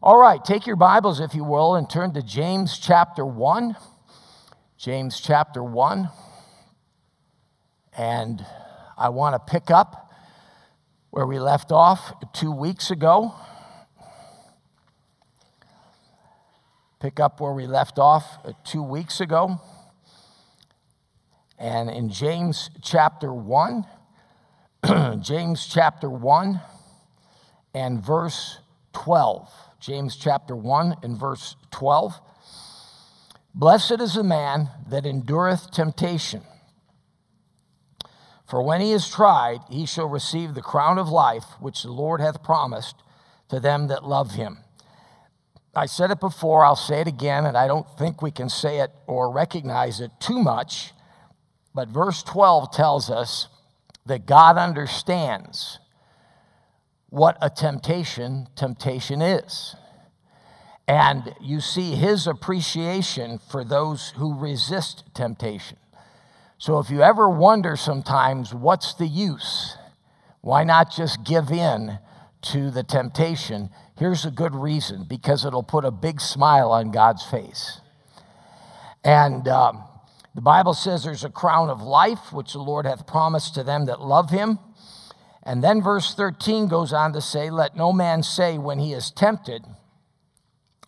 All right, take your Bibles, if you will, and turn to James chapter 1. James chapter 1. And I want to pick up where we left off two weeks ago. Pick up where we left off two weeks ago. And in James chapter 1, James chapter 1 and verse 12. James chapter 1 and verse 12. Blessed is the man that endureth temptation. For when he is tried, he shall receive the crown of life which the Lord hath promised to them that love him. I said it before, I'll say it again, and I don't think we can say it or recognize it too much. But verse 12 tells us that God understands what a temptation temptation is. And you see his appreciation for those who resist temptation. So if you ever wonder sometimes, what's the use? Why not just give in to the temptation? Here's a good reason because it'll put a big smile on God's face. And um, the Bible says there's a crown of life which the Lord hath promised to them that love him. And then verse 13 goes on to say, Let no man say when he is tempted,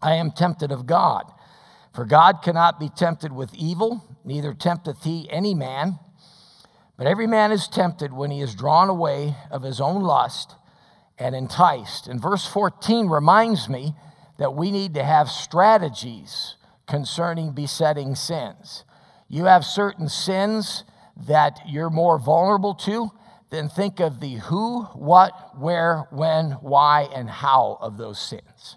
I am tempted of God. For God cannot be tempted with evil, neither tempteth he any man. But every man is tempted when he is drawn away of his own lust and enticed. And verse 14 reminds me that we need to have strategies concerning besetting sins. You have certain sins that you're more vulnerable to then think of the who, what, where, when, why, and how of those sins.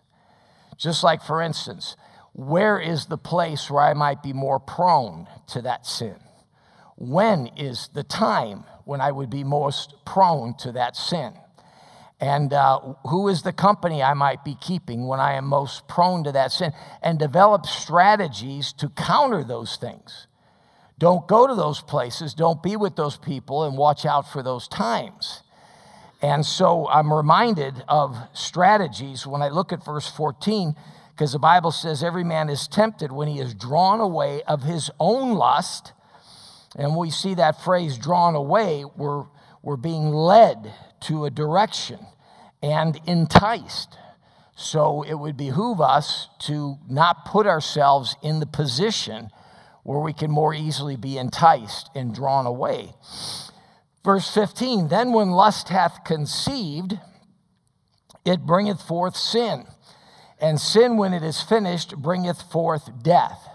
Just like, for instance, where is the place where I might be more prone to that sin? When is the time when I would be most prone to that sin? And uh, who is the company I might be keeping when I am most prone to that sin? And develop strategies to counter those things. Don't go to those places, don't be with those people, and watch out for those times. And so I'm reminded of strategies when I look at verse 14, because the Bible says every man is tempted when he is drawn away of his own lust. And we see that phrase drawn away, we're, we're being led to a direction and enticed. So it would behoove us to not put ourselves in the position where we can more easily be enticed and drawn away. Verse 15 Then when lust hath conceived, it bringeth forth sin. And sin, when it is finished, bringeth forth death.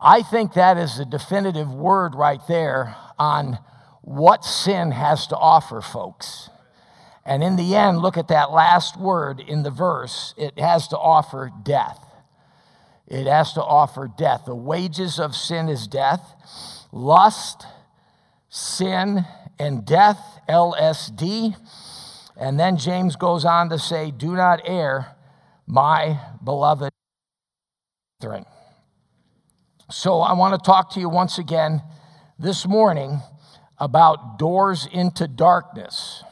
I think that is a definitive word right there on what sin has to offer, folks. And in the end, look at that last word in the verse it has to offer death. It has to offer death. The wages of sin is death. Lust, sin, and death, LSD. And then James goes on to say, Do not err, my beloved brethren. So I want to talk to you once again this morning about doors into darkness.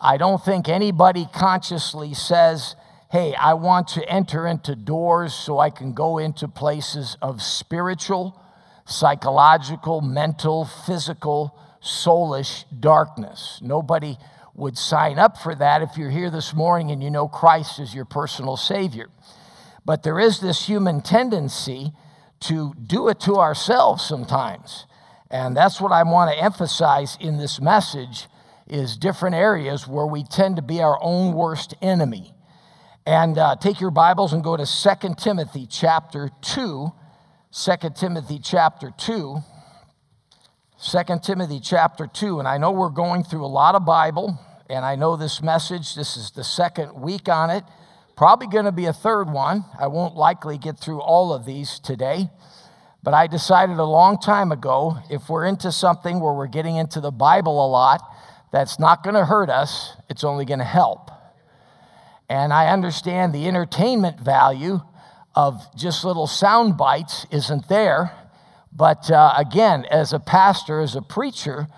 I don't think anybody consciously says, hey, I want to enter into doors so I can go into places of spiritual, psychological, mental, physical, soulish darkness. Nobody would sign up for that if you're here this morning and you know Christ is your personal Savior. But there is this human tendency to do it to ourselves sometimes. And that's what I want to emphasize in this message is different areas where we tend to be our own worst enemy. And uh, take your Bibles and go to 2 Timothy chapter 2. 2 Timothy chapter 2. 2 Timothy chapter 2. And I know we're going through a lot of Bible, and I know this message, this is the second week on it. Probably going to be a third one. I won't likely get through all of these today. But I decided a long time ago if we're into something where we're getting into the Bible a lot, that's not going to hurt us, it's only going to help. And I understand the entertainment value of just little sound bites isn't there. But uh, again, as a pastor, as a preacher,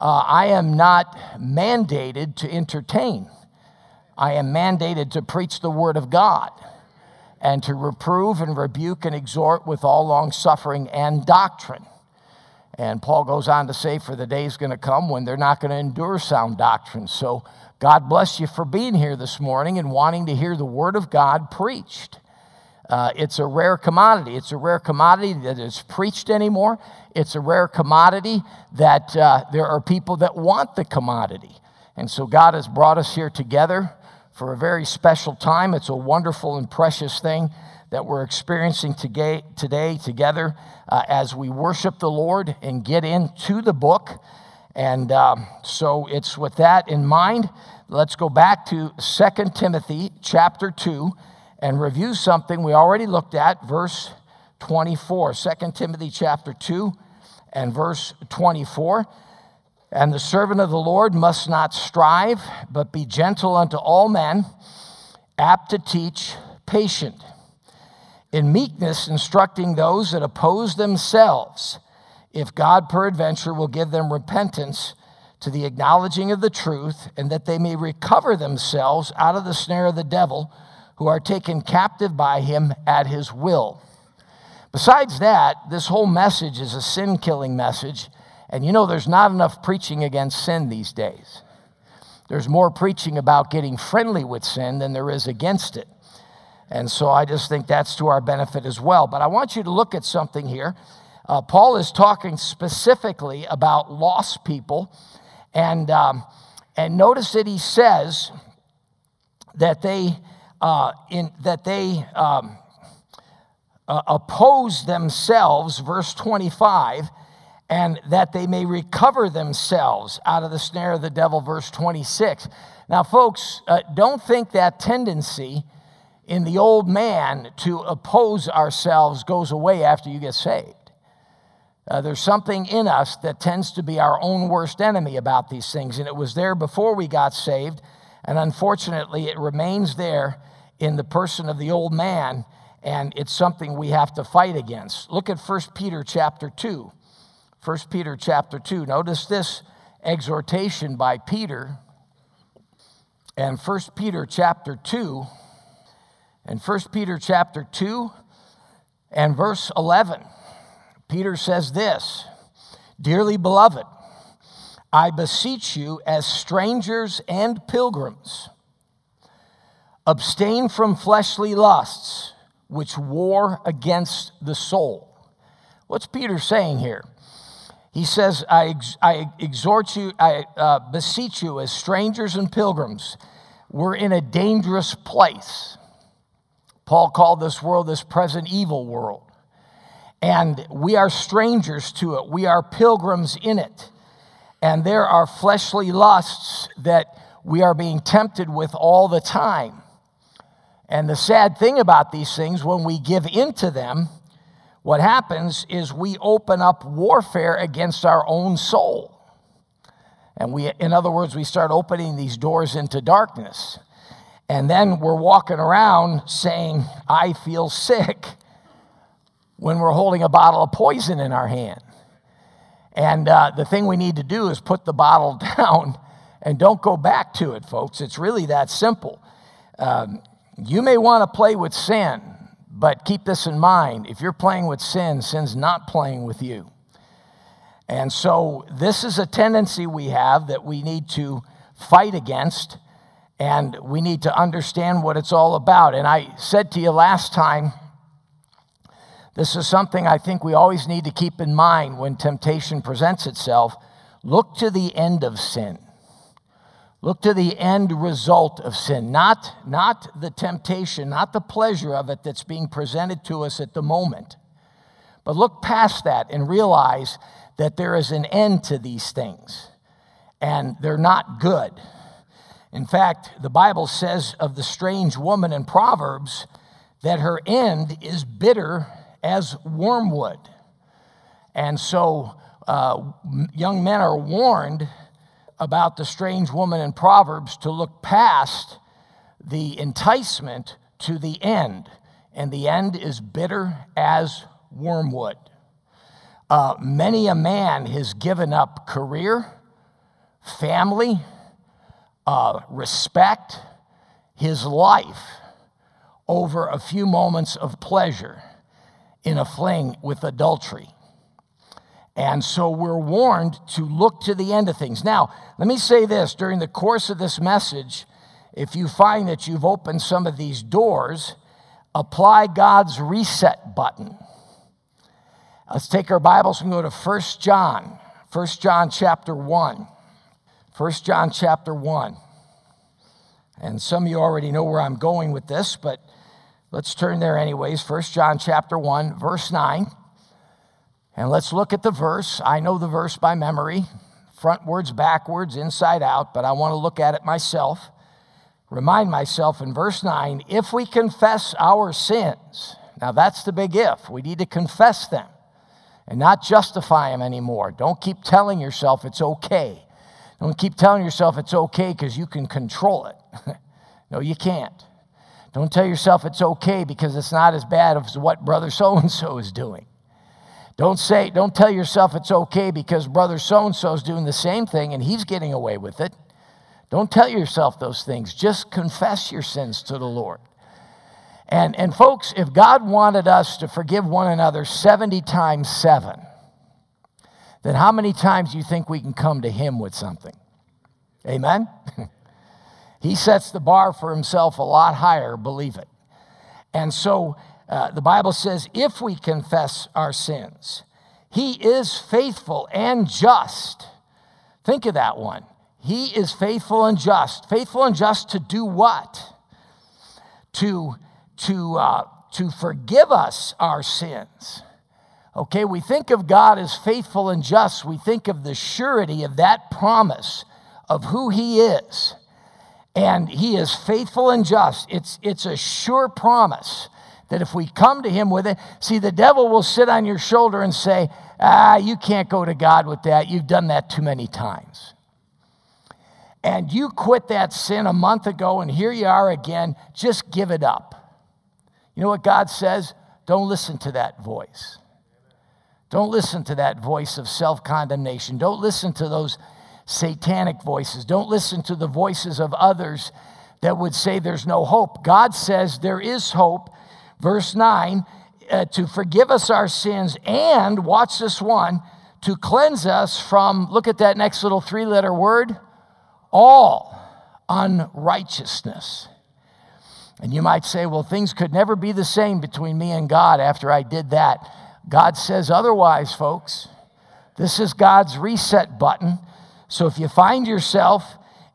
uh, I am not mandated to entertain. I am mandated to preach the Word of God. and to reprove and rebuke and exhort with all long suffering and doctrine. And Paul goes on to say, For the day is going to come when they're not going to endure sound doctrine. So God bless you for being here this morning and wanting to hear the Word of God preached. Uh, it's a rare commodity. It's a rare commodity that is preached anymore. It's a rare commodity that uh, there are people that want the commodity. And so God has brought us here together for a very special time. It's a wonderful and precious thing that we're experiencing today, together uh, as we worship the Lord and get into the book. And um, so it's with that in mind. Let's go back to 2 Timothy chapter 2 and review something we already looked at, verse 24. 2 Timothy chapter 2 and verse 24. And the servant of the Lord must not strive, but be gentle unto all men, apt to teach, patient, in meekness instructing those that oppose themselves, if God peradventure will give them repentance to the acknowledging of the truth, and that they may recover themselves out of the snare of the devil, who are taken captive by him at his will. Besides that, this whole message is a sin killing message and you know, there's not enough preaching against sin these days. There's more preaching about getting friendly with sin than there is against it. And so I just think that's to our benefit as well. But I want you to look at something here. Uh, Paul is talking specifically about lost people. And, um, and notice that he says that they, uh, in, that they um, uh, oppose themselves, verse 25 and that they may recover themselves out of the snare of the devil, verse 26. Now, folks, uh, don't think that tendency in the old man to oppose ourselves goes away after you get saved. Uh, there's something in us that tends to be our own worst enemy about these things, and it was there before we got saved, and unfortunately, it remains there in the person of the old man, and it's something we have to fight against. Look at 1 Peter chapter 2. 1 Peter chapter 2. Notice this exhortation by Peter. And 1 Peter chapter 2. And 1 Peter chapter 2 and verse 11. Peter says this Dearly beloved, I beseech you as strangers and pilgrims, abstain from fleshly lusts which war against the soul. What's Peter saying here? He says, I, I exhort you, I uh, beseech you as strangers and pilgrims. We're in a dangerous place. Paul called this world this present evil world. And we are strangers to it, we are pilgrims in it. And there are fleshly lusts that we are being tempted with all the time. And the sad thing about these things, when we give into them, what happens is we open up warfare against our own soul. And we, in other words, we start opening these doors into darkness. And then we're walking around saying, I feel sick, when we're holding a bottle of poison in our hand. And uh, the thing we need to do is put the bottle down and don't go back to it, folks. It's really that simple. Um, you may want to play with sin, but keep this in mind if you're playing with sin, sin's not playing with you. And so, this is a tendency we have that we need to fight against, and we need to understand what it's all about. And I said to you last time, this is something I think we always need to keep in mind when temptation presents itself. Look to the end of sin. Look to the end result of sin, not, not the temptation, not the pleasure of it that's being presented to us at the moment. But look past that and realize that there is an end to these things, and they're not good. In fact, the Bible says of the strange woman in Proverbs that her end is bitter as wormwood. And so, uh, young men are warned about the strange woman in Proverbs to look past the enticement to the end, and the end is bitter as wormwood. Uh, many a man has given up career, family, uh, respect, his life, over a few moments of pleasure in a fling with adultery. And so we're warned to look to the end of things. Now, let me say this during the course of this message, if you find that you've opened some of these doors, apply God's reset button. Let's take our Bibles and go to 1 John, 1 John chapter 1. 1 John chapter 1. And some of you already know where I'm going with this, but let's turn there anyways. 1 John chapter 1, verse 9. And let's look at the verse. I know the verse by memory, frontwards, backwards, inside out, but I want to look at it myself. Remind myself in verse 9 if we confess our sins, now that's the big if, we need to confess them and not justify them anymore. Don't keep telling yourself it's okay. Don't keep telling yourself it's okay because you can control it. no, you can't. Don't tell yourself it's okay because it's not as bad as what brother so and so is doing. Don't say, don't tell yourself it's okay because brother so and so is doing the same thing and he's getting away with it. Don't tell yourself those things. Just confess your sins to the Lord. And, and folks, if God wanted us to forgive one another 70 times 7, then how many times do you think we can come to Him with something? Amen? he sets the bar for Himself a lot higher, believe it. And so uh, the Bible says, if we confess our sins, He is faithful and just. Think of that one. He is faithful and just. Faithful and just to do what? To, to, uh, to forgive us our sins. Okay, we think of God as faithful and just. We think of the surety of that promise of who He is. And He is faithful and just. It's, it's a sure promise that if we come to him with it, see, the devil will sit on your shoulder and say, Ah, you can't go to God with that. You've done that too many times. And you quit that sin a month ago, and here you are again. Just give it up. You know what God says? Don't listen to that voice. Don't listen to that voice of self condemnation. Don't listen to those satanic voices. Don't listen to the voices of others that would say there's no hope. God says there is hope Verse 9, uh, to forgive us our sins and, watch this one, to cleanse us from, look at that next little three letter word, all unrighteousness. And you might say, well, things could never be the same between me and God after I did that. God says otherwise, folks. This is God's reset button. So if you find yourself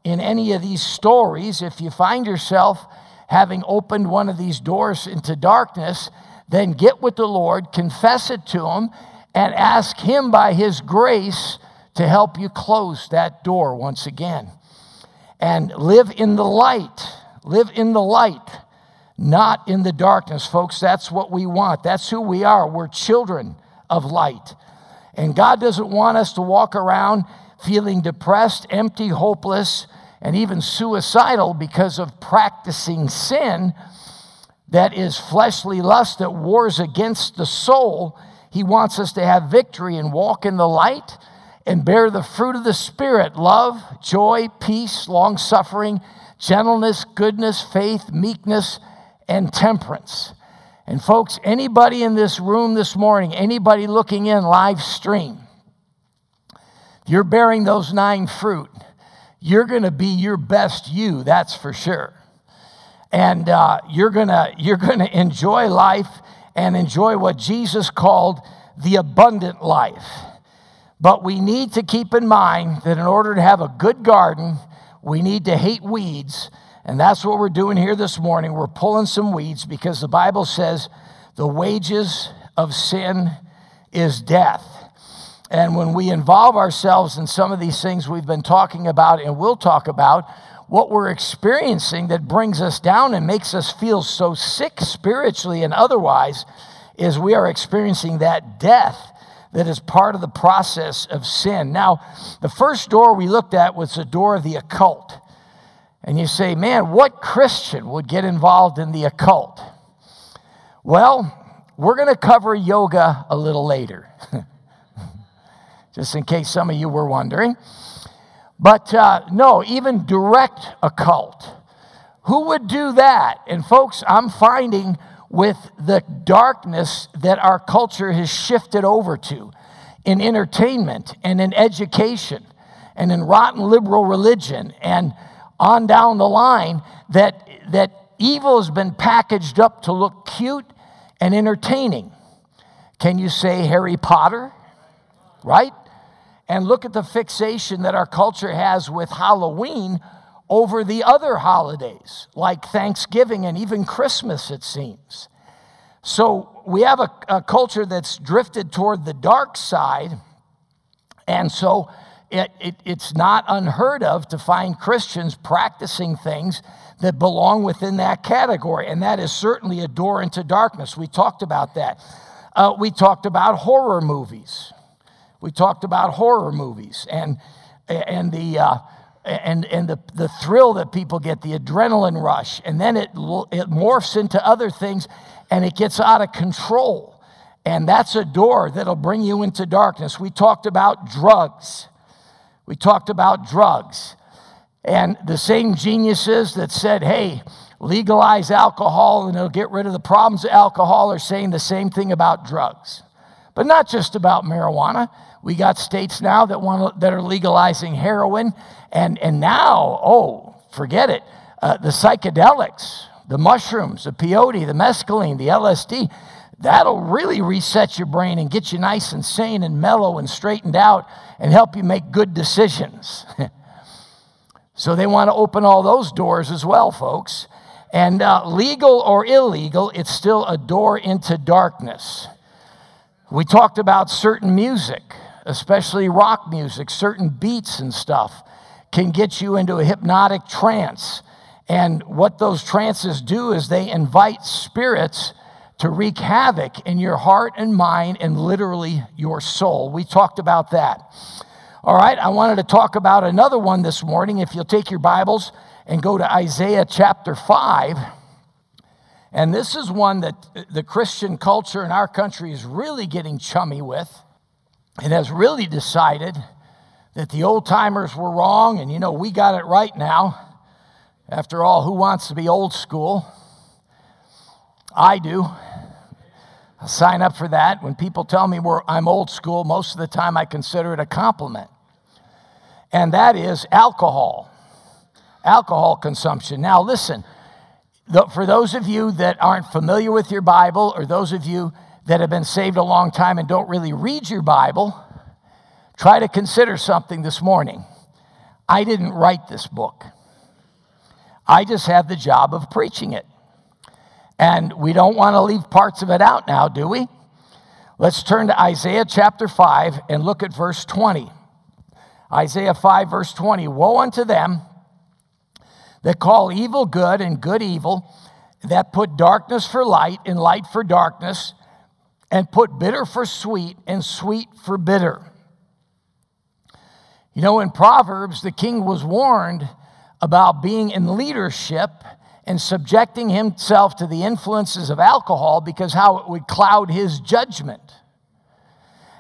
in any of these stories, if you find yourself having opened one of these doors into darkness, then get with the Lord, confess it to Him, and ask Him by His grace to help you close that door once again. And live in the light. Live in the light, not in the darkness, folks. That's what we want. That's who we are. We're children of light. And God doesn't want us to walk around feeling depressed, empty, hopeless, and even suicidal because of practicing sin that is fleshly lust that wars against the soul. He wants us to have victory and walk in the light and bear the fruit of the Spirit love, joy, peace, long suffering, gentleness, goodness, faith, meekness, and temperance. And folks, anybody in this room this morning, anybody looking in live stream, you're bearing those nine fruit you're going to be your best you, that's for sure. And uh, you're going you're going to enjoy life and enjoy what Jesus called the abundant life. But we need to keep in mind that in order to have a good garden, we need to hate weeds. And that's what we're doing here this morning. We're pulling some weeds because the Bible says the wages of sin is death. And when we involve ourselves in some of these things we've been talking about and will talk about, what we're experiencing that brings us down and makes us feel so sick spiritually and otherwise is we are experiencing that death that is part of the process of sin. Now, the first door we looked at was the door of the occult. And you say, man, what Christian would get involved in the occult? Well, we're going to cover yoga a little later. just in case some of you were wondering. But uh, no, even direct occult. Who would do that? And folks, I'm finding with the darkness that our culture has shifted over to in entertainment and in education and in rotten liberal religion and on down the line that, that evil has been packaged up to look cute and entertaining. Can you say Harry Potter? Right? And look at the fixation that our culture has with Halloween over the other holidays, like Thanksgiving and even Christmas, it seems. So we have a, a culture that's drifted toward the dark side. And so it, it, it's not unheard of to find Christians practicing things that belong within that category. And that is certainly a door into darkness. We talked about that. Uh, we talked about horror movies. We talked about horror movies and, and the. Uh, and, and the, the thrill that people get, the adrenaline rush, and then it, it morphs into other things and it gets out of control. And that's a door that'll bring you into darkness. We talked about drugs. We talked about drugs. And the same geniuses that said, hey, legalize alcohol and it'll get rid of the problems of alcohol are saying the same thing about drugs. But not just about marijuana. We got states now that want that are legalizing heroin, and and now, oh, forget it. Uh, the psychedelics, the mushrooms, the peyote, the mescaline, the LSD, that'll really reset your brain and get you nice and sane and mellow and straightened out and help you make good decisions. so they want to open all those doors as well, folks. And uh, legal or illegal, it's still a door into darkness. We talked about certain music especially rock music, certain beats and stuff can get you into a hypnotic trance. And what those trances do is they invite spirits to wreak havoc in your heart and mind and literally your soul. We talked about that. All right, I wanted to talk about another one this morning. If you'll take your Bibles and go to Isaiah chapter 5. And this is one that the Christian culture in our country is really getting chummy with and has really decided that the old timers were wrong and, you know, we got it right now. After all, who wants to be old school? I do. I sign up for that. When people tell me I'm old school, most of the time I consider it a compliment. And that is alcohol, alcohol consumption. Now, listen, for those of you that aren't familiar with your Bible, or those of you that have been saved a long time and don't really read your Bible, try to consider something this morning. I didn't write this book, I just have the job of preaching it. And we don't want to leave parts of it out now, do we? Let's turn to Isaiah chapter 5 and look at verse 20. Isaiah 5, verse 20 Woe unto them that call evil good and good evil, that put darkness for light and light for darkness, and put bitter for sweet and sweet for bitter. You know, in Proverbs, the king was warned about being in leadership and subjecting himself to the influences of alcohol because how it would cloud his judgment.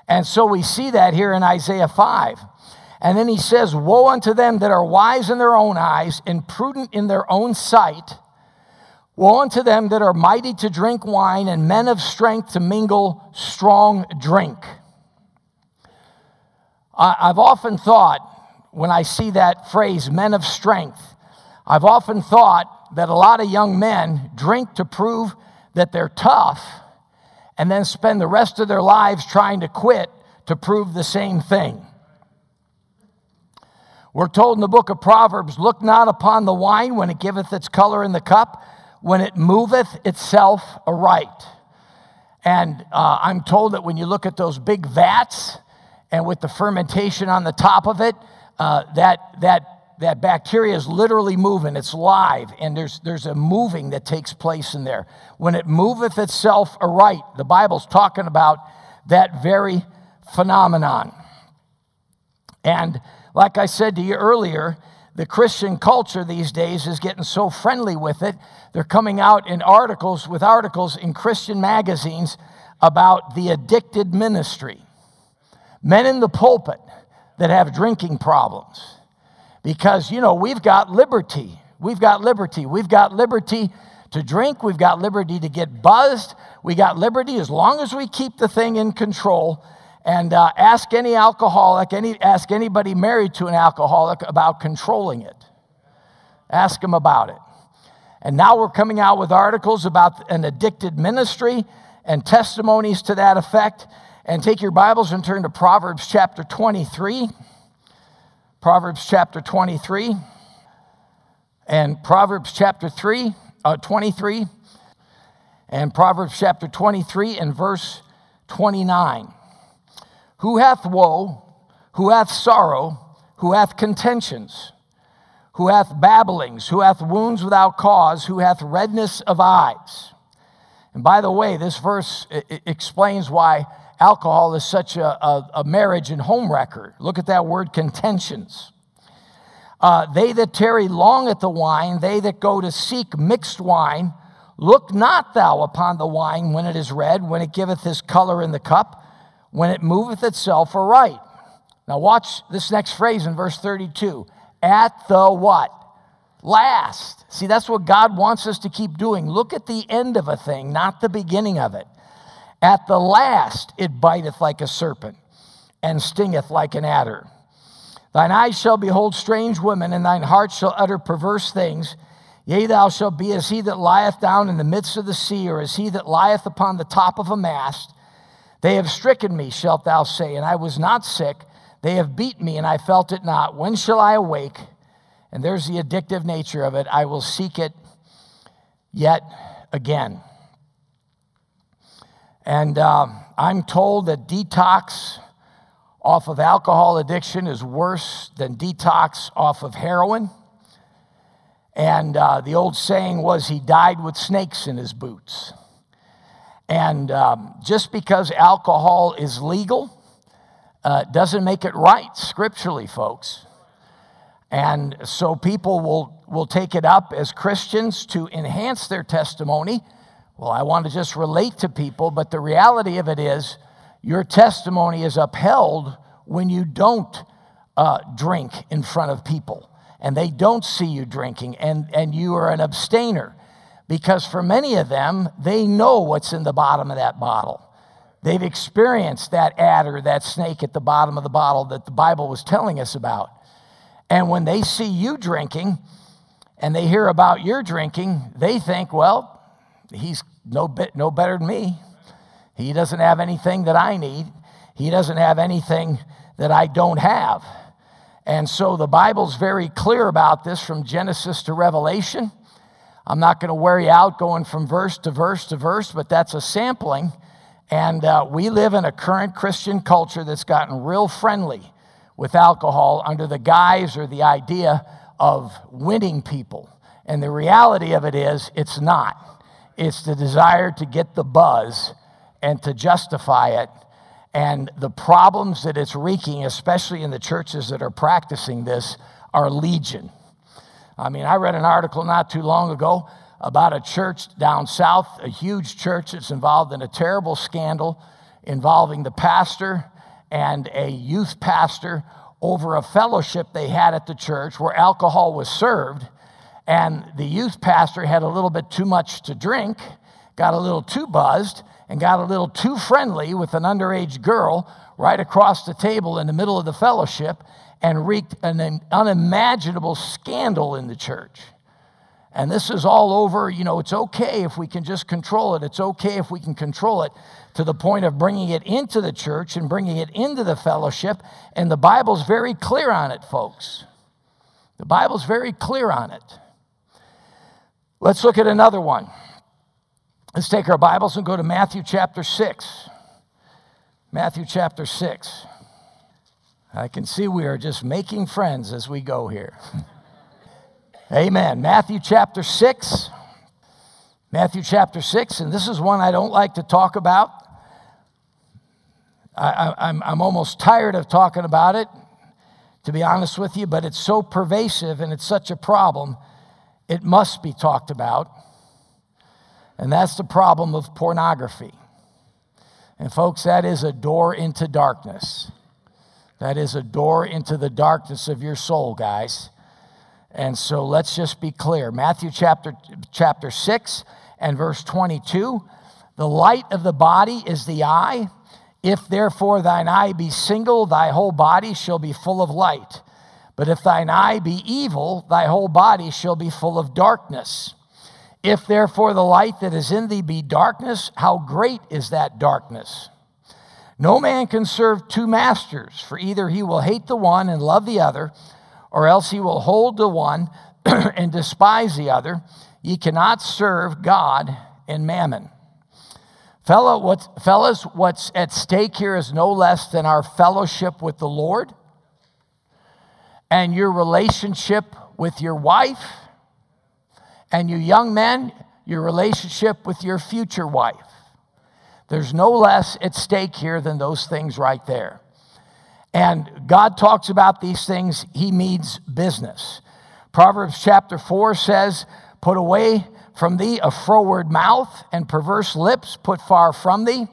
And so we see that here in Isaiah 5. And then he says, Woe unto them that are wise in their own eyes and prudent in their own sight Woe unto them that are mighty to drink wine and men of strength to mingle strong drink. I've often thought, when I see that phrase, men of strength, I've often thought that a lot of young men drink to prove that they're tough and then spend the rest of their lives trying to quit to prove the same thing. We're told in the book of Proverbs look not upon the wine when it giveth its color in the cup when it moveth itself aright. And uh, I'm told that when you look at those big vats and with the fermentation on the top of it, uh, that, that, that bacteria is literally moving. It's live, and there's, there's a moving that takes place in there. When it moveth itself aright, the Bible's talking about that very phenomenon. And like I said to you earlier, the Christian culture these days is getting so friendly with it. They're coming out in articles with articles in Christian magazines about the addicted ministry. Men in the pulpit that have drinking problems. Because, you know, we've got liberty. We've got liberty. We've got liberty to drink. We've got liberty to get buzzed. We got liberty as long as we keep the thing in control. And uh, ask any alcoholic, any, ask anybody married to an alcoholic about controlling it. Ask them about it. And now we're coming out with articles about an addicted ministry and testimonies to that effect. And take your Bibles and turn to Proverbs chapter 23. Proverbs chapter 23. And Proverbs chapter 3, uh, 23. And Proverbs chapter 23 and verse 29. Who hath woe, who hath sorrow, who hath contentions? who hath babblings, who hath wounds without cause, who hath redness of eyes. And by the way, this verse explains why alcohol is such a, a, a, marriage and home wrecker. Look at that word contentions. Uh, they that tarry long at the wine, they that go to seek mixed wine, look not thou upon the wine when it is red, when it giveth his color in the cup, when it moveth itself aright. Now, watch this next phrase in verse 32 at the what? Last. See, that's what God wants us to keep doing. Look at the end of a thing, not the beginning of it. At the last it biteth like a serpent and stingeth like an adder. Thine eyes shall behold strange women, and thine heart shall utter perverse things. Yea, thou shalt be as he that lieth down in the midst of the sea, or as he that lieth upon the top of a mast. They have stricken me, shalt thou say, and I was not sick. They have beat me, and I felt it not. When shall I awake? And there's the addictive nature of it. I will seek it yet again. And uh, I'm told that detox off of alcohol addiction is worse than detox off of heroin. And uh, the old saying was he died with snakes in his boots. And um, just because alcohol is legal, uh, doesn't make it right scripturally, folks. And so people will, will take it up as Christians to enhance their testimony. Well, I want to just relate to people, but the reality of it is your testimony is upheld when you don't uh, drink in front of people and they don't see you drinking and, and you are an abstainer. Because for many of them, they know what's in the bottom of that bottle. They've experienced that adder, that snake at the bottom of the bottle that the Bible was telling us about. And when they see you drinking and they hear about your drinking, they think, well, he's no, bit, no better than me. He doesn't have anything that I need. He doesn't have anything that I don't have. And so the Bible's very clear about this from Genesis to Revelation. I'm not going to wear you out going from verse to verse to verse, but that's a sampling. And uh, we live in a current Christian culture that's gotten real friendly with alcohol under the guise or the idea of winning people. And the reality of it is, it's not. It's the desire to get the buzz and to justify it. And the problems that it's wreaking, especially in the churches that are practicing this, are legion. I mean, I read an article not too long ago about a church down south, a huge church that's involved in a terrible scandal involving the pastor and a youth pastor over a fellowship they had at the church where alcohol was served. And the youth pastor had a little bit too much to drink, got a little too buzzed, and got a little too friendly with an underage girl right across the table in the middle of the fellowship and wreaked an unimaginable scandal in the church. And this is all over, you know, it's okay if we can just control it. It's okay if we can control it to the point of bringing it into the church and bringing it into the fellowship. And the Bible's very clear on it, folks. The Bible's very clear on it. Let's look at another one. Let's take our Bibles and go to Matthew chapter 6. Matthew chapter 6. I can see we are just making friends as we go here. Amen. Matthew chapter 6. Matthew chapter 6, and this is one I don't like to talk about. I, I'm almost tired of talking about it, to be honest with you, but it's so pervasive and it's such a problem, it must be talked about. And that's the problem of pornography. And, folks, that is a door into darkness. That is a door into the darkness of your soul, guys. And so let's just be clear. Matthew chapter, chapter 6 and verse 22 The light of the body is the eye. If therefore thine eye be single, thy whole body shall be full of light. But if thine eye be evil, thy whole body shall be full of darkness. If therefore the light that is in thee be darkness, how great is that darkness? No man can serve two masters, for either he will hate the one and love the other, or else he will hold the one and despise the other. Ye cannot serve God and mammon. Fellow, what's, fellas, what's at stake here is no less than our fellowship with the Lord and your relationship with your wife, and you young men, your relationship with your future wife. There's no less at stake here than those things right there. And God talks about these things, He means business. Proverbs chapter 4 says, Put away from thee a froward mouth and perverse lips put far from thee.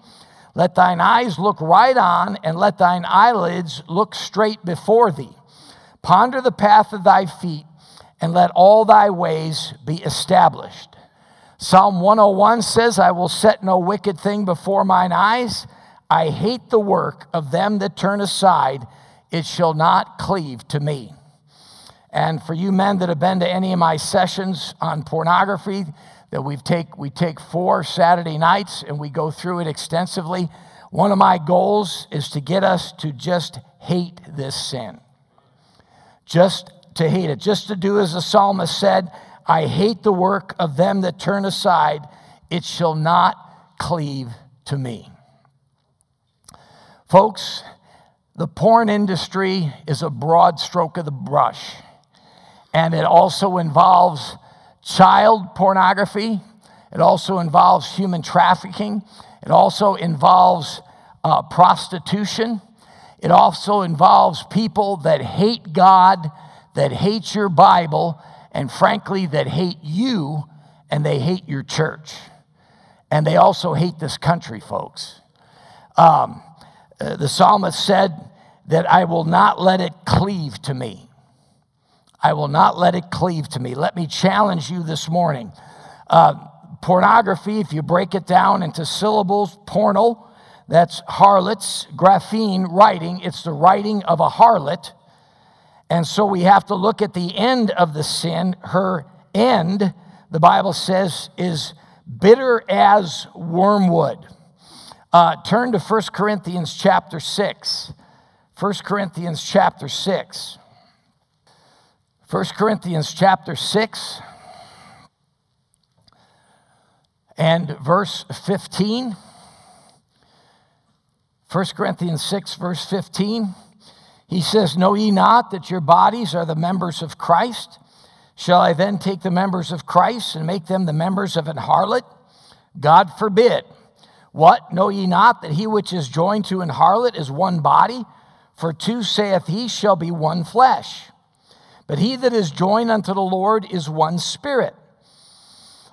Let thine eyes look right on, and let thine eyelids look straight before thee. Ponder the path of thy feet, and let all thy ways be established. Psalm 101 says, I will set no wicked thing before mine eyes. I hate the work of them that turn aside. It shall not cleave to me. And for you men that have been to any of my sessions on pornography, that we take we take four Saturday nights and we go through it extensively. One of my goals is to get us to just hate this sin. Just to hate it. Just to do as the psalmist said, I hate the work of them that turn aside. It shall not cleave to me. Folks, the porn industry is a broad stroke of the brush and it also involves child pornography. It also involves human trafficking. It also involves uh, prostitution. It also involves people that hate God, that hate your Bible, and frankly, that hate you and they hate your church. And they also hate this country, folks. Um, uh, the psalmist said that I will not let it cleave to me. I will not let it cleave to me. Let me challenge you this morning. Uh, pornography, if you break it down into syllables, porno, that's harlots, graphene, writing. It's the writing of a harlot. And so we have to look at the end of the sin. Her end, the Bible says, is bitter as wormwood. Uh, turn to 1 Corinthians chapter 6. 1 Corinthians chapter 6. 1 Corinthians chapter 6 and verse 15. 1 Corinthians 6, verse 15. He says, Know ye not that your bodies are the members of Christ? Shall I then take the members of Christ and make them the members of an harlot? God forbid. What? Know ye not that he which is joined to an harlot is one body? For two, saith he, shall be one flesh. But he that is joined unto the Lord is one spirit.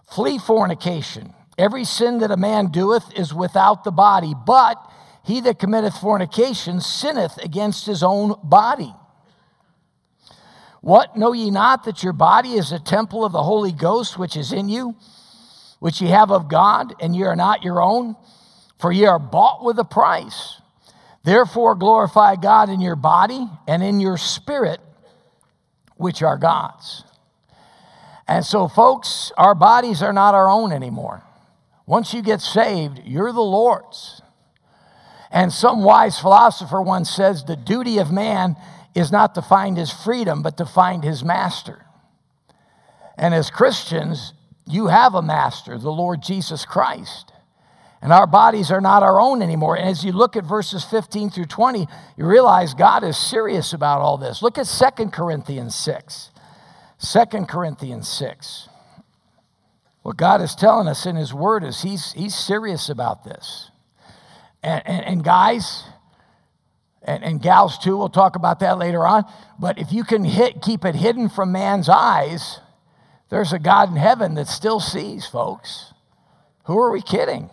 Flee fornication. Every sin that a man doeth is without the body, but he that committeth fornication sinneth against his own body. What know ye not that your body is a temple of the Holy Ghost which is in you, which ye have of God, and ye are not your own? For ye are bought with a price. Therefore glorify God in your body and in your spirit, which are God's. And so, folks, our bodies are not our own anymore. Once you get saved, you're the Lord's. And some wise philosopher once says the duty of man is not to find his freedom, but to find his master. And as Christians, you have a master, the Lord Jesus Christ. And our bodies are not our own anymore. And as you look at verses 15 through 20, you realize God is serious about all this. Look at 2 Corinthians 6. 2 Corinthians 6. What God is telling us in His Word is He's, he's serious about this. And, and, and guys, and, and gals too, we'll talk about that later on. But if you can hit, keep it hidden from man's eyes, there's a God in heaven that still sees, folks. Who are we kidding?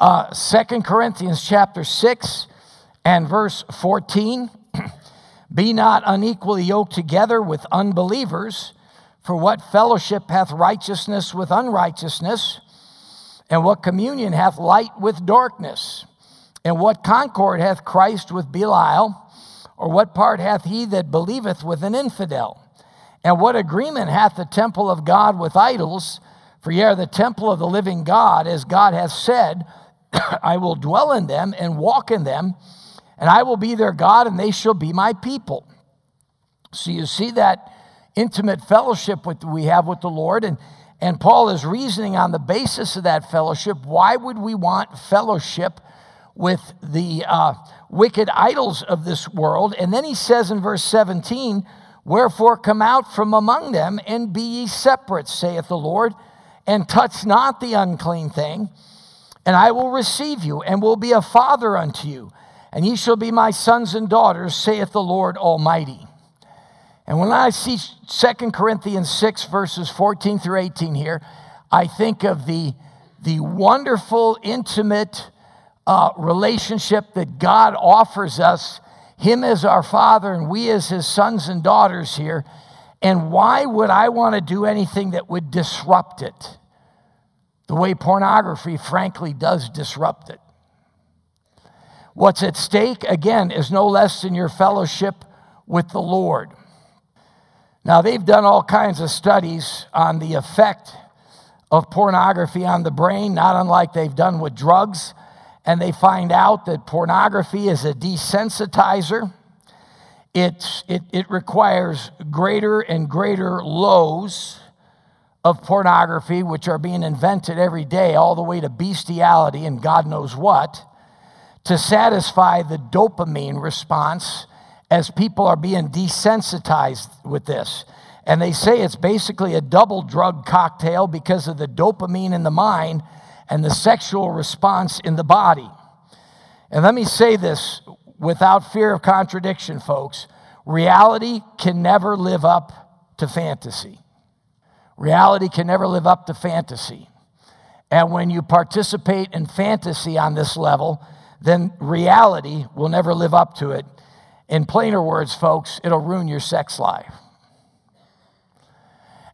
Uh, 2 Corinthians chapter 6 and verse 14. Be not unequally yoked together with unbelievers, for what fellowship hath righteousness with unrighteousness? And what communion hath light with darkness? And what concord hath Christ with Belial? Or what part hath he that believeth with an infidel? And what agreement hath the temple of God with idols? For ye are the temple of the living God, as God hath said, I will dwell in them and walk in them, and I will be their God, and they shall be my people. So you see that intimate fellowship with, we have with the Lord, and, and Paul is reasoning on the basis of that fellowship. Why would we want fellowship with the uh, wicked idols of this world? And then he says in verse 17, Wherefore come out from among them and be ye separate, saith the Lord, and touch not the unclean thing and I will receive you, and will be a father unto you, and ye shall be my sons and daughters, saith the Lord Almighty. And when I see 2 Corinthians 6, verses 14 through 18 here, I think of the, the wonderful, intimate uh, relationship that God offers us, Him as our Father, and we as His sons and daughters here. And why would I want to do anything that would disrupt it? the way pornography, frankly, does disrupt it. What's at stake, again, is no less than your fellowship with the Lord. Now, they've done all kinds of studies on the effect of pornography on the brain, not unlike they've done with drugs. And they find out that pornography is a desensitizer. It, it, it requires greater and greater lows of pornography, which are being invented every day, all the way to bestiality and God knows what, to satisfy the dopamine response as people are being desensitized with this. And they say it's basically a double drug cocktail because of the dopamine in the mind and the sexual response in the body. And let me say this without fear of contradiction, folks reality can never live up to fantasy. Reality can never live up to fantasy. And when you participate in fantasy on this level, then reality will never live up to it. In plainer words, folks, it'll ruin your sex life.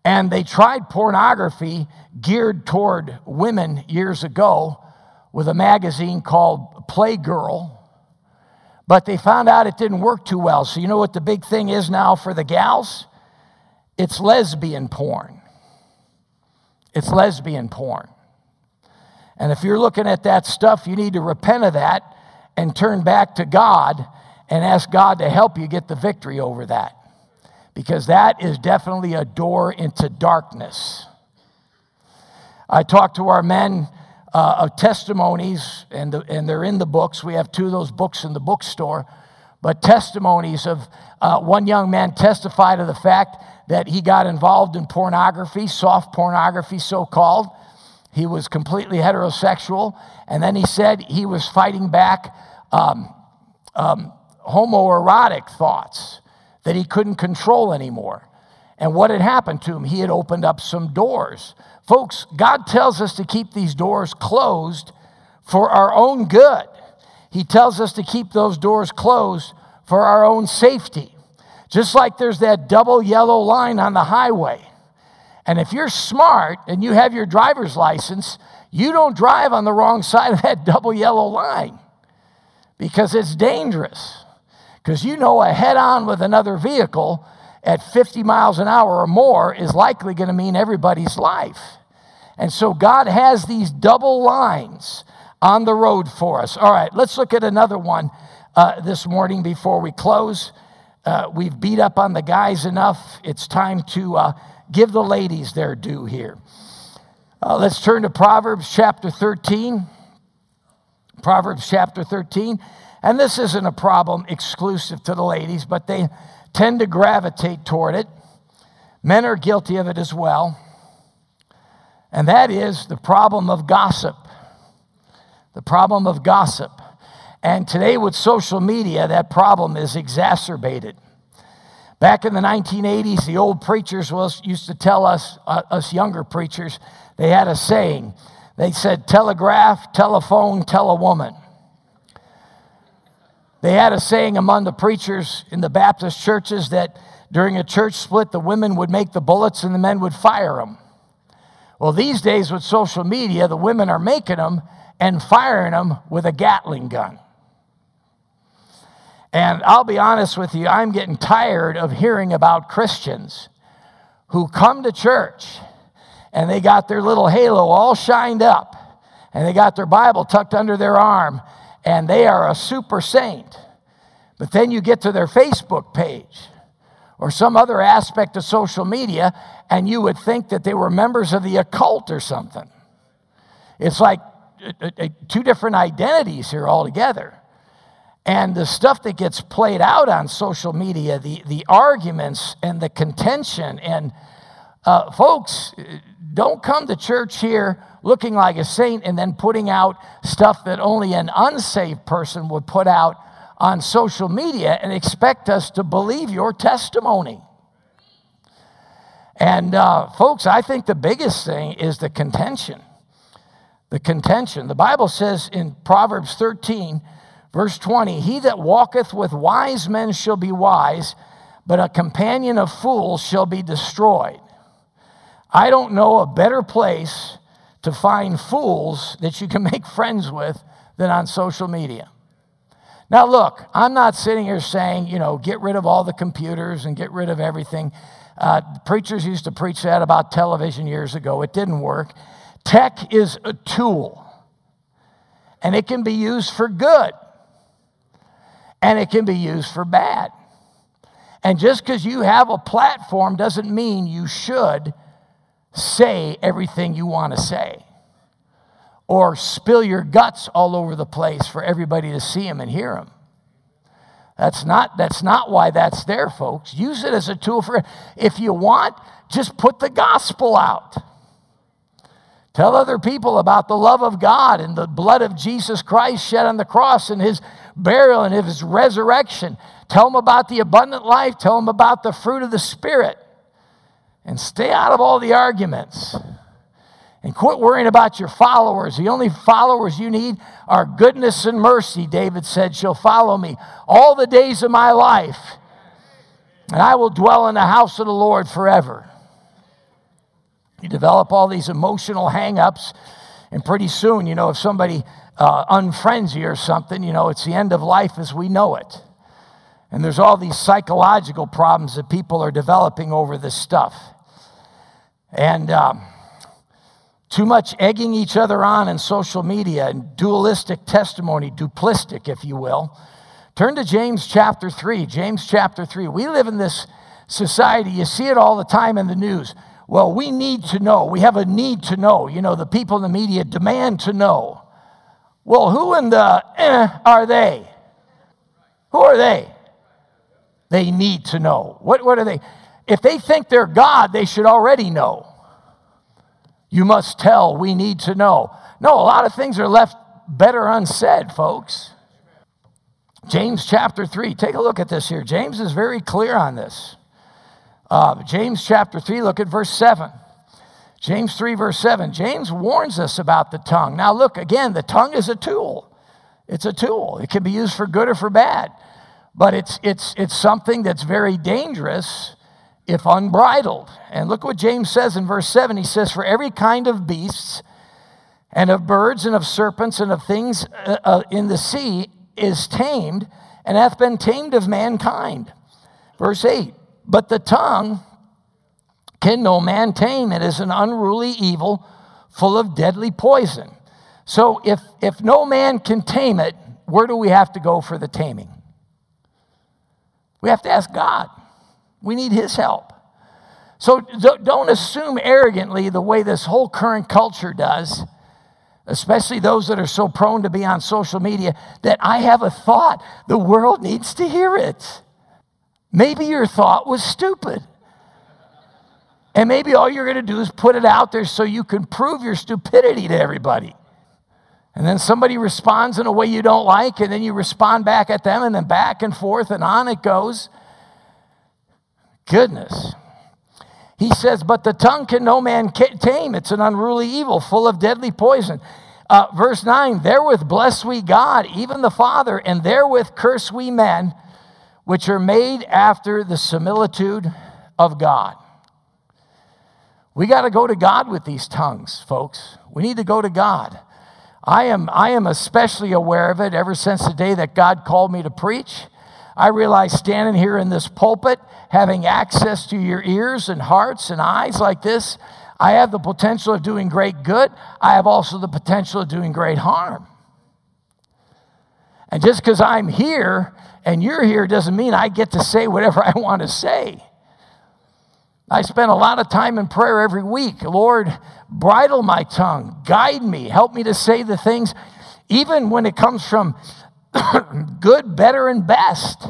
And they tried pornography geared toward women years ago with a magazine called Playgirl, but they found out it didn't work too well. So, you know what the big thing is now for the gals? It's lesbian porn. It's lesbian porn. And if you're looking at that stuff, you need to repent of that and turn back to God and ask God to help you get the victory over that. Because that is definitely a door into darkness. I talked to our men uh, of testimonies, and, the, and they're in the books. We have two of those books in the bookstore. But testimonies of uh, one young man testified of the fact that he got involved in pornography, soft pornography, so called. He was completely heterosexual. And then he said he was fighting back um, um, homoerotic thoughts that he couldn't control anymore. And what had happened to him? He had opened up some doors. Folks, God tells us to keep these doors closed for our own good. He tells us to keep those doors closed for our own safety. Just like there's that double yellow line on the highway. And if you're smart and you have your driver's license, you don't drive on the wrong side of that double yellow line because it's dangerous. Because you know a head on with another vehicle at 50 miles an hour or more is likely going to mean everybody's life. And so God has these double lines on the road for us. All right, let's look at another one uh, this morning before we close. Uh, we've beat up on the guys enough. It's time to uh, give the ladies their due here. Uh, let's turn to Proverbs chapter 13. Proverbs chapter 13. And this isn't a problem exclusive to the ladies, but they tend to gravitate toward it. Men are guilty of it as well. And that is the problem of gossip. The problem of gossip. And today, with social media, that problem is exacerbated. Back in the 1980s, the old preachers was, used to tell us, uh, us younger preachers, they had a saying. They said, telegraph, telephone, tell a woman. They had a saying among the preachers in the Baptist churches that during a church split, the women would make the bullets and the men would fire them. Well, these days with social media, the women are making them and firing them with a Gatling gun. And I'll be honest with you, I'm getting tired of hearing about Christians who come to church and they got their little halo all shined up and they got their Bible tucked under their arm and they are a super saint. But then you get to their Facebook page or some other aspect of social media and you would think that they were members of the occult or something. It's like uh, uh, two different identities here altogether. And the stuff that gets played out on social media, the, the arguments and the contention, and uh, folks, don't come to church here looking like a saint and then putting out stuff that only an unsaved person would put out on social media and expect us to believe your testimony. And uh, folks, I think the biggest thing is the contention. The contention. The Bible says in Proverbs 13, verse 20, He that walketh with wise men shall be wise, but a companion of fools shall be destroyed. I don't know a better place to find fools that you can make friends with than on social media. Now, look, I'm not sitting here saying, you know, get rid of all the computers and get rid of everything. Uh, preachers used to preach that about television years ago. It didn't work. Tech is a tool, and it can be used for good, and it can be used for bad. And just because you have a platform doesn't mean you should say everything you want to say or spill your guts all over the place for everybody to see them and hear them. That's not, that's not why that's there, folks. Use it as a tool for, if you want, just put the gospel out. Tell other people about the love of God and the blood of Jesus Christ shed on the cross and his burial and his resurrection. Tell them about the abundant life. Tell them about the fruit of the Spirit. And stay out of all the arguments. And quit worrying about your followers. The only followers you need are goodness and mercy, David said, shall follow me all the days of my life. And I will dwell in the house of the Lord forever. You develop all these emotional hang ups, and pretty soon, you know, if somebody uh, unfriends you or something, you know, it's the end of life as we know it. And there's all these psychological problems that people are developing over this stuff. And um, too much egging each other on in social media and dualistic testimony, duplistic, if you will. Turn to James chapter 3. James chapter 3. We live in this society, you see it all the time in the news. Well, we need to know. We have a need to know. You know, the people in the media demand to know. Well, who in the eh, are they? Who are they? They need to know. What, what are they? If they think they're God, they should already know. You must tell, we need to know. No, a lot of things are left better unsaid, folks. James chapter 3, take a look at this here. James is very clear on this. Uh, James chapter 3, look at verse 7. James 3, verse 7. James warns us about the tongue. Now, look, again, the tongue is a tool. It's a tool. It can be used for good or for bad. But it's, it's, it's something that's very dangerous if unbridled. And look what James says in verse 7. He says, For every kind of beasts, and of birds, and of serpents, and of things uh, uh, in the sea is tamed, and hath been tamed of mankind. Verse 8. But the tongue can no man tame. It is an unruly evil full of deadly poison. So if, if no man can tame it, where do we have to go for the taming? We have to ask God. We need His help. So don't assume arrogantly the way this whole current culture does, especially those that are so prone to be on social media, that I have a thought. The world needs to hear it. Maybe your thought was stupid. And maybe all you're going to do is put it out there so you can prove your stupidity to everybody. And then somebody responds in a way you don't like, and then you respond back at them, and then back and forth, and on it goes. Goodness. He says, But the tongue can no man tame. It's an unruly evil, full of deadly poison. Uh, verse 9, therewith bless we God, even the Father, and therewith curse we men, which are made after the similitude of God. We got to go to God with these tongues, folks. We need to go to God. I am, I am especially aware of it ever since the day that God called me to preach. I realize standing here in this pulpit, having access to your ears and hearts and eyes like this, I have the potential of doing great good. I have also the potential of doing great harm. And just because I'm here and you're here doesn't mean I get to say whatever I want to say. I spend a lot of time in prayer every week. Lord, bridle my tongue, guide me, help me to say the things, even when it comes from good, better, and best.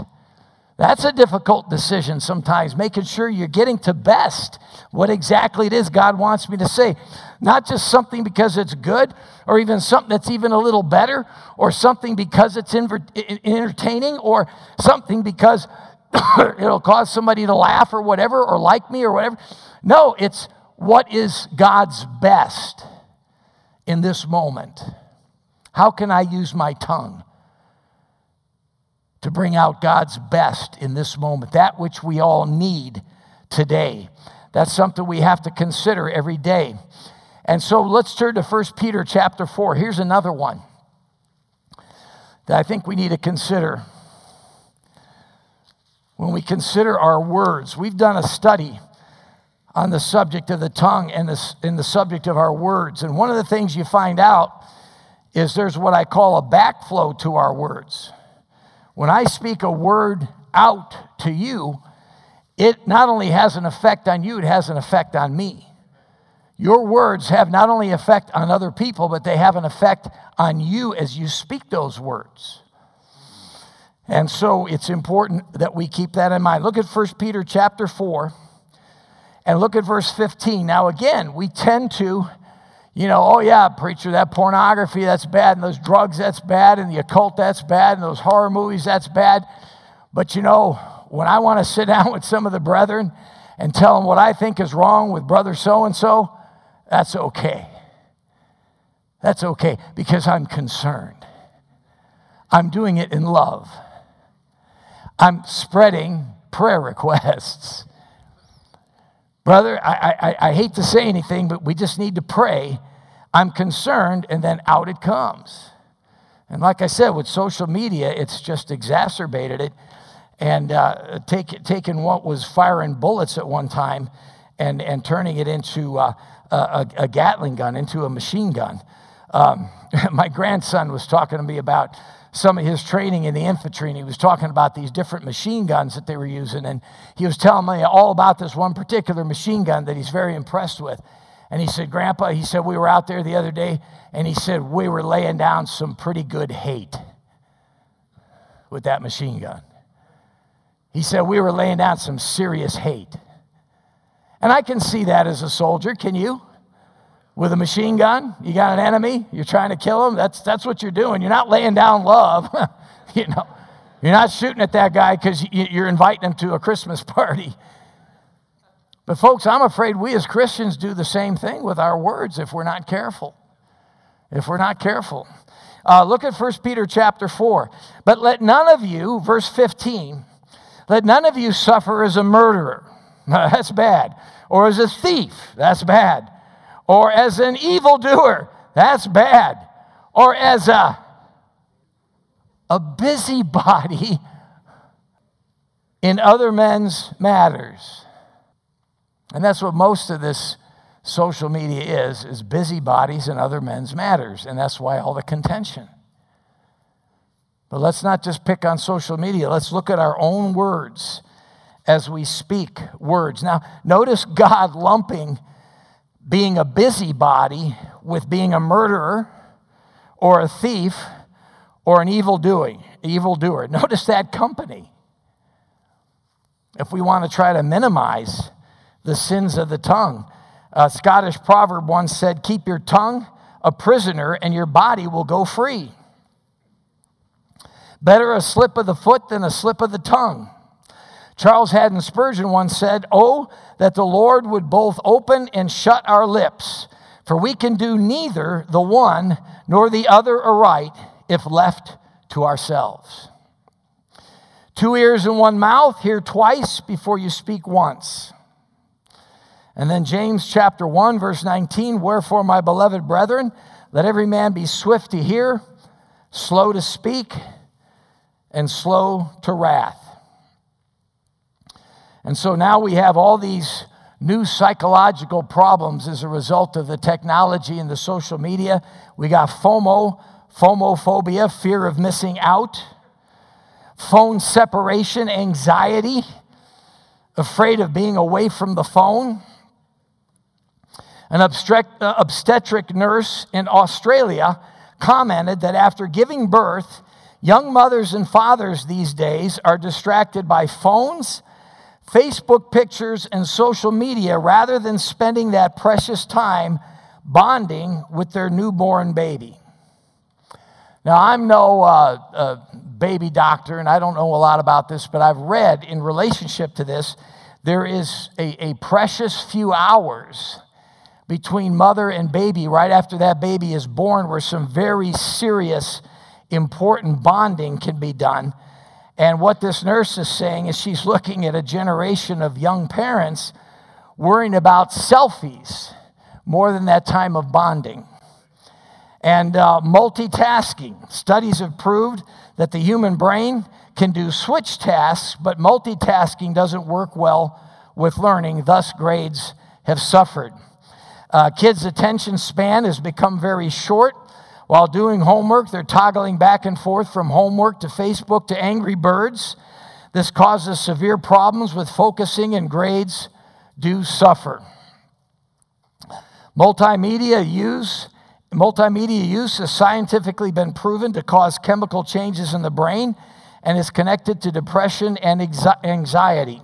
That's a difficult decision sometimes, making sure you're getting to best what exactly it is God wants me to say. Not just something because it's good, or even something that's even a little better, or something because it's entertaining, or something because it'll cause somebody to laugh or whatever, or like me or whatever. No, it's what is God's best in this moment. How can I use my tongue to bring out God's best in this moment, that which we all need today? That's something we have to consider every day. And so let's turn to 1 Peter chapter 4. Here's another one that I think we need to consider when we consider our words. We've done a study on the subject of the tongue and the, in the subject of our words. And one of the things you find out is there's what I call a backflow to our words. When I speak a word out to you, it not only has an effect on you, it has an effect on me. Your words have not only effect on other people, but they have an effect on you as you speak those words. And so it's important that we keep that in mind. Look at 1 Peter chapter 4 and look at verse 15. Now, again, we tend to, you know, oh yeah, preacher, that pornography, that's bad, and those drugs, that's bad, and the occult, that's bad, and those horror movies, that's bad. But you know, when I want to sit down with some of the brethren and tell them what I think is wrong with brother so and so, that's okay. That's okay because I'm concerned. I'm doing it in love. I'm spreading prayer requests. Brother, I, I, I hate to say anything, but we just need to pray. I'm concerned, and then out it comes. And like I said, with social media, it's just exacerbated it and uh, take, taking what was firing bullets at one time and, and turning it into uh, a, a, Gatling gun, into a machine gun. Um, my grandson was talking to me about some of his training in the infantry, and he was talking about these different machine guns that they were using. And he was telling me all about this one particular machine gun that he's very impressed with. And he said, Grandpa, he said, we were out there the other day, and he said, we were laying down some pretty good hate with that machine gun. He said, we were laying down some serious hate. And I can see that as a soldier, can you? With a machine gun. You got an enemy, you're trying to kill him. That's, that's what you're doing. You're not laying down love. you know, you're not shooting at that guy because you're inviting him to a Christmas party. But, folks, I'm afraid we as Christians do the same thing with our words if we're not careful. If we're not careful. Uh, look at 1 Peter chapter 4. But let none of you, verse 15, let none of you suffer as a murderer. That's bad. Or as a thief. That's bad or as an evildoer. That's bad. Or as a, a busybody in other men's matters. And that's what most of this social media is, is busybodies in other men's matters. And that's why all the contention. But let's not just pick on social media. Let's look at our own words as we speak words. Now, notice God lumping being a busybody with being a murderer or a thief or an evil doing, evil doer. Notice that company. If we want to try to minimize the sins of the tongue, a Scottish proverb once said, Keep your tongue a prisoner and your body will go free. Better a slip of the foot than a slip of the tongue. Charles Haddon Spurgeon once said, Oh, that the Lord would both open and shut our lips, For we can do neither the one nor the other aright if left to ourselves. Two ears and one mouth, hear twice before you speak once. And then James chapter 1, verse 19 Wherefore, my beloved brethren, let every man be swift to hear, slow to speak, and slow to wrath. And so now we have all these new psychological problems as a result of the technology and the social media. We got FOMO, FOMOphobia, fear of missing out, phone separation, anxiety, afraid of being away from the phone. An uh, obstetric nurse in Australia commented that after giving birth, young mothers and fathers these days are distracted by phones Facebook pictures, and social media rather than spending that precious time bonding with their newborn baby. Now, I'm no uh, uh, baby doctor, and I don't know a lot about this, but I've read in relationship to this, there is a, a precious few hours between mother and baby right after that baby is born where some very serious, important bonding can be done and what this nurse is saying is she's looking at a generation of young parents worrying about selfies more than that time of bonding. And uh, multitasking. Studies have proved that the human brain can do switch tasks, but multitasking doesn't work well with learning, thus, grades have suffered. Uh, kids' attention span has become very short while doing homework, they're toggling back and forth from homework to Facebook to Angry Birds. This causes severe problems with focusing, and grades do suffer. Multimedia use multimedia use has scientifically been proven to cause chemical changes in the brain and is connected to depression and anxiety.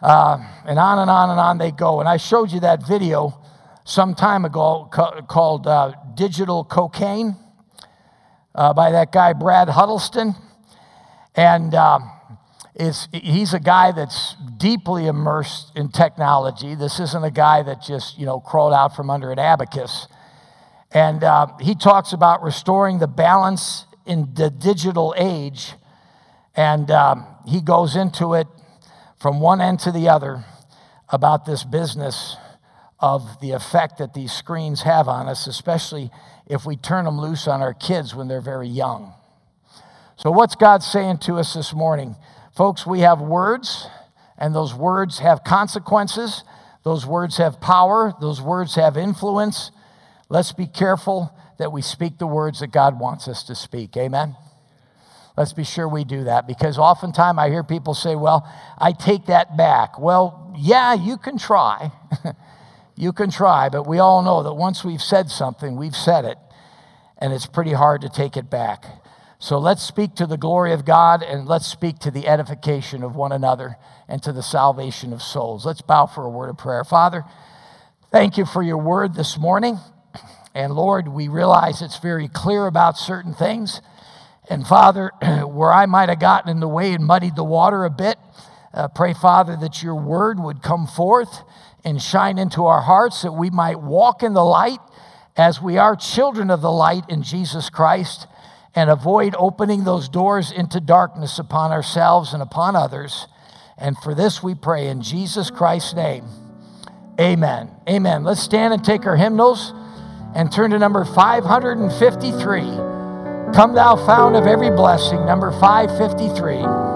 Uh, and on and on and on they go. And I showed you that video some time ago called uh, Digital Cocaine uh, by that guy, Brad Huddleston. And uh, is, he's a guy that's deeply immersed in technology. This isn't a guy that just, you know, crawled out from under an abacus. And uh, he talks about restoring the balance in the digital age. And um, he goes into it from one end to the other about this business of the effect that these screens have on us, especially if we turn them loose on our kids when they're very young. So, what's God saying to us this morning? Folks, we have words, and those words have consequences. Those words have power. Those words have influence. Let's be careful that we speak the words that God wants us to speak. Amen? Let's be sure we do that because oftentimes I hear people say, Well, I take that back. Well, yeah, you can try. You can try, but we all know that once we've said something, we've said it, and it's pretty hard to take it back. So let's speak to the glory of God and let's speak to the edification of one another and to the salvation of souls. Let's bow for a word of prayer. Father, thank you for your word this morning. And Lord, we realize it's very clear about certain things. And Father, where I might have gotten in the way and muddied the water a bit, uh, pray, Father, that your word would come forth and shine into our hearts that we might walk in the light as we are children of the light in Jesus Christ and avoid opening those doors into darkness upon ourselves and upon others. And for this we pray in Jesus Christ's name. Amen. Amen. Let's stand and take our hymnals and turn to number 553. Come, thou fount of every blessing, number 553.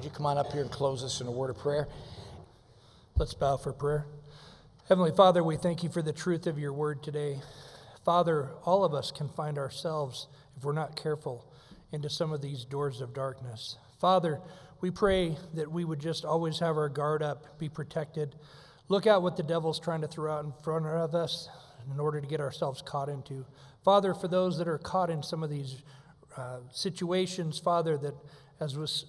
Would you come on up here and close us in a word of prayer? Let's bow for prayer. Heavenly Father, we thank you for the truth of your word today. Father, all of us can find ourselves, if we're not careful, into some of these doors of darkness. Father, we pray that we would just always have our guard up, be protected, look out what the devil's trying to throw out in front of us in order to get ourselves caught into. Father, for those that are caught in some of these uh, situations, Father, that as was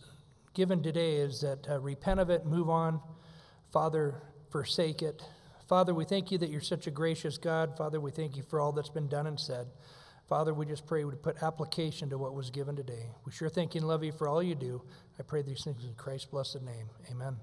given today, is that uh, repent of it, move on. Father, forsake it. Father, we thank you that you're such a gracious God. Father, we thank you for all that's been done and said. Father, we just pray we put application to what was given today. We sure thank you and love you for all you do. I pray these things in Christ's blessed name. Amen.